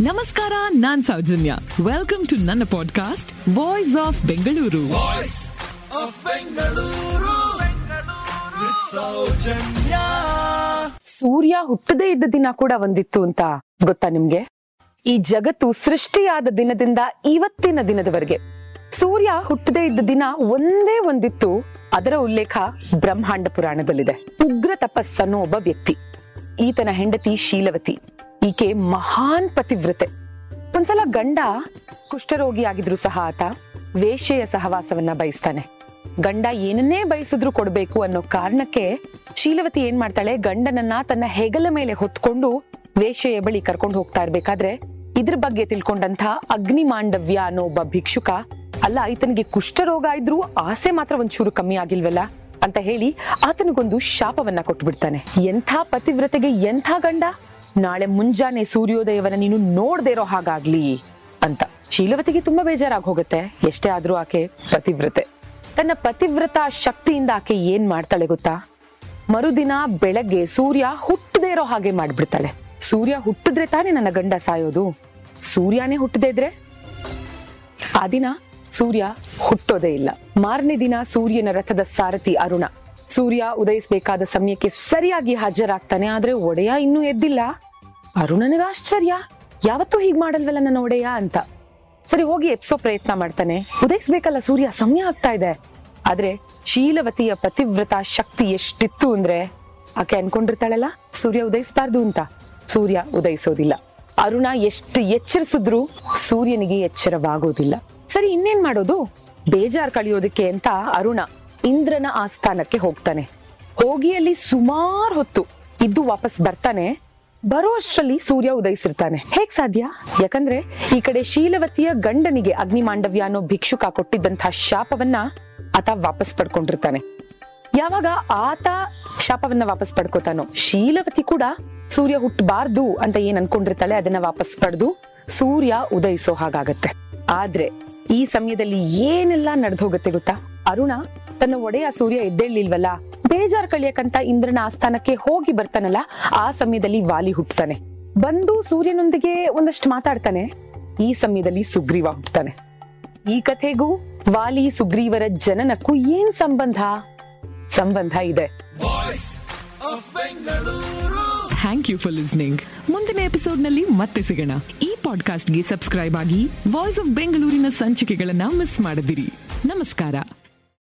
ನಮಸ್ಕಾರ ನಾನ್ Soujanya. Welcome to ನನ್ನ ಪಾಡ್ಕಾಸ್ಟ್ ವಾಯ್ಸ್ ಆಫ್ ಬೆಂಗಳೂರು. ಸೂರ್ಯ ಹುಟ್ಟದೇ ಇದ್ದ ದಿನ ಕೂಡ ಒಂದಿತ್ತು ಅಂತ ಗೊತ್ತಾ ನಿಮ್ಗೆ? ಈ ಜಗತ್ತು ಸೃಷ್ಟಿಯಾದ ದಿನದಿಂದ ಇವತ್ತಿನ ದಿನದವರೆಗೆ. ಸೂರ್ಯ ಹುಟ್ಟದೇ ಇದ್ದ ದಿನ ಒಂದೇ ಒಂದಿತ್ತು. ಅದರ ಉಲ್ಲೇಖ ಬ್ರಹ್ಮಾಂಡ ಪುರಾಣದಲ್ಲಿದೆ. ಉಗ್ರ ತಪಸ್ಸನ್ನು ಒಬ್ಬ ವ್ಯಕ್ತಿ. ಈತನ ಹೆಂಡತಿ ಶೀಲವತಿ. ಈಕೆ ಮಹಾನ್ ಪತಿವ್ರತೆ. ಒಂದ್ಸಲ ಗಂಡ ಕುಷ್ಠರೋಗಿ ಆಗಿದ್ರು ಸಹ ಆತ ವೇಶ್ಯೆಯ ಸಹವಾಸವನ್ನ ಬಯಸ್ತಾನೆ. ಗಂಡ ಏನನ್ನೇ ಬಯಸಿದ್ರು ಕೊಡ್ಬೇಕು ಅನ್ನೋ ಕಾರಣಕ್ಕೆ ಶೀಲವತಿ ಏನ್ ಮಾಡ್ತಾಳೆ, ಗಂಡನನ್ನ ತನ್ನ ಹೆಗಲ ಮೇಲೆ ಹೊತ್ಕೊಂಡು ವೇಶ್ಯೆಯ ಬಳಿ ಕರ್ಕೊಂಡು ಹೋಗ್ತಾ ಇರ್ಬೇಕಾದ್ರೆ ಇದ್ರ ಬಗ್ಗೆ ತಿಳ್ಕೊಂಡಂತ ಅಗ್ನಿ ಮಾಂಡವ್ಯ ಅನ್ನೋ ಒಬ್ಬ ಭಿಕ್ಷುಕ, ಅಲ್ಲ ಈತನಿಗೆ ಕುಷ್ಠರೋಗ ಇದ್ರೂ ಆಸೆ ಮಾತ್ರ ಒಂಚೂರು ಕಮ್ಮಿ ಆಗಿಲ್ವಲ್ಲ ಅಂತ ಹೇಳಿ ಆತನಿಗೊಂದು ಶಾಪವನ್ನ ಕೊಟ್ಬಿಡ್ತಾನೆ. ಎಂಥ ಪತಿವ್ರತೆಗೆ ಎಂಥ ಗಂಡ? ನಾಳೆ ಮುಂಜಾನೆ ಸೂರ್ಯೋದಯವನ್ನ ನೀನು ನೋಡ್ದೇ ಇರೋ ಹಾಗಾಗ್ಲಿ ಅಂತ. ಶೀಲವತಿಗೆ ತುಂಬಾ ಬೇಜಾರಾಗಿ ಹೋಗುತ್ತೆ. ಎಷ್ಟೇ ಆದ್ರೂ ಆಕೆ ಪತಿವ್ರತೆ. ತನ್ನ ಪತಿವ್ರತ ಶಕ್ತಿಯಿಂದ ಆಕೆ ಏನ್ ಮಾಡ್ತಾಳೆ ಗೊತ್ತಾ? ಮರುದಿನ ಬೆಳಗ್ಗೆ ಸೂರ್ಯ ಹುಟ್ಟದೇ ಇರೋ ಹಾಗೆ ಮಾಡ್ಬಿಡ್ತಾಳೆ. ಸೂರ್ಯ ಹುಟ್ಟಿದ್ರೆ ತಾನೇ ನನ್ನ ಗಂಡ ಸಾಯೋದು. ಸೂರ್ಯನೇ ಹುಟ್ಟದೇ ಇದ್ರೆ? ಆ ದಿನ ಸೂರ್ಯ ಹುಟ್ಟೋದೇ ಇಲ್ಲ. ಮಾರನೇ ದಿನ ಸೂರ್ಯನ ರಥದ ಸಾರಥಿ ಅರುಣ. ಸೂರ್ಯ ಉದಯಿಸಬೇಕಾದ ಸಮಯಕ್ಕೆ ಸರಿಯಾಗಿ ಹಾಜರಾಗ್ತಾನೆ, ಆದ್ರೆ ಒಡೆಯ ಇನ್ನೂ ಎದ್ದಿಲ್ಲ. ಅರುಣನಿಗೆ ಆಶ್ಚರ್ಯ. ಯಾವತ್ತೂ ಹೀಗ್ ಮಾಡಲ್ವಲ್ಲ ನನ್ನ ಒಡೆಯ ಅಂತ. ಸರಿ, ಹೋಗಿ ಎಪ್ಸೋ ಪ್ರಯತ್ನ ಮಾಡ್ತಾನೆ. ಉದಯಿಸ್ಬೇಕಲ್ಲ ಸೂರ್ಯ, ಸಮಯ ಆಗ್ತಾ ಇದೆ. ಆದ್ರೆ ಶೀಲವತಿಯ ಪತಿವ್ರತ ಶಕ್ತಿ ಎಷ್ಟಿತ್ತು ಅಂದ್ರೆ ಆಕೆ ಅನ್ಕೊಂಡಿರ್ತಾಳಲ್ಲ, ಸೂರ್ಯ ಉದಯಿಸಬಾರ್ದು ಅಂತ. ಸೂರ್ಯ ಉದಯಿಸೋದಿಲ್ಲ. ಅರುಣ ಎಷ್ಟು ಎಚ್ಚರಿಸಿದ್ರು ಸೂರ್ಯನಿಗೆ ಎಚ್ಚರವಾಗೋದಿಲ್ಲ. ಸರಿ, ಇನ್ನೇನ್ ಮಾಡೋದು? ಬೇಜಾರ್ ಕಳಿಯೋದಕ್ಕೆ ಅಂತ ಅರುಣ ಇಂದ್ರನ ಆಸ್ಥಾನಕ್ಕೆ ಹೋಗ್ತಾನೆ. ಹೋಗಿ ಅಲ್ಲಿ ಸುಮಾರು ಹೊತ್ತು ಇದ್ದು ವಾಪಸ್ ಬರ್ತಾನೆ. ಬರೋ ಅಷ್ಟ್ರಲ್ಲಿ ಸೂರ್ಯ ಉದಯಿಸಿರ್ತಾನೆ. ಹೇಗ್ ಸಾಧ್ಯ? ಯಾಕಂದ್ರೆ ಈ ಕಡೆ ಶೀಲವತಿಯ ಗಂಡನಿಗೆ ಅಗ್ನಿಮಾಂಡವ್ಯ ಅನ್ನೋ ಭಿಕ್ಷುಕ ಕೊಟ್ಟಿದ್ದಂತಹ ಶಾಪವನ್ನ ಆತ ವಾಪಸ್ ಪಡ್ಕೊಂಡಿರ್ತಾನೆ. ಯಾವಾಗ ಆತ ಶಾಪವನ್ನ ವಾಪಸ್ ಪಡ್ಕೋತಾನೋ, ಶೀಲವತಿ ಕೂಡ ಸೂರ್ಯ ಹುಟ್ಟಬಾರ್ದು ಅಂತ ಏನ್ ಅನ್ಕೊಂಡಿರ್ತಾಳೆ, ಅದನ್ನ ವಾಪಸ್ ಪಡೆದು ಸೂರ್ಯ ಉದಯಿಸೋ ಹಾಗಾಗತ್ತೆ. ಆದ್ರೆ ಈ ಸಮಯದಲ್ಲಿ ಏನೆಲ್ಲ ನಡೆದು ಹೋಗುತ್ತೆ ಗೊತ್ತಾ? ಅರುಣ ತನ್ನ ಒಡೆಯ ಸೂರ್ಯ ಎದ್ದೇಳಿಲ್ವಲ್ಲ ಬೇಜಾರ್ ಕಳಿಯಕಂತ ಇಂದ್ರನ ಆಸ್ಥಾನಕ್ಕೆ ಹೋಗಿ ಬರ್ತಾನಲ್ಲ, ಆ ಸಮಯದಲ್ಲಿ ವಾಲಿ ಹುಟ್ಟತಾನೆ ಬಂದು ಸೂರ್ಯನೊಂದಿಗೆ ಒಂದಷ್ಟು ಮಾತಾಡ್ತಾನೆ, ಈ ಸಮಯದಲ್ಲಿ ಸುಗ್ರೀವ ಹುಟ್ಟತಾನೆ ಈ ಕಥೆಗೂ ವಾಲಿ ಸುಗ್ರೀವರ ಜನನಕ್ಕೂ ಏನ್ ಸಂಬಂಧ? ಸಂಬಂಧ ಇದೆ. ಥ್ಯಾಂಕ್ ಯು ಫಾರ್ ಲಿಸ್ನಿಂಗ್ ಮುಂದಿನ ಎಪಿಸೋಡ್ನಲ್ಲಿ ಮತ್ತೆ ಸಿಗೋಣ. ಈ ಪಾಡ್ಕಾಸ್ಟ್ಗೆ ಸಬ್ಸ್ಕ್ರೈಬ್ ಆಗಿ ವಾಯ್ಸ್ ಆಫ್ ಬೆಂಗಳೂರಿನ ಸಂಚಿಕೆಗಳನ್ನ ಮಿಸ್ ಮಾಡದಿರಿ. ನಮಸ್ಕಾರ.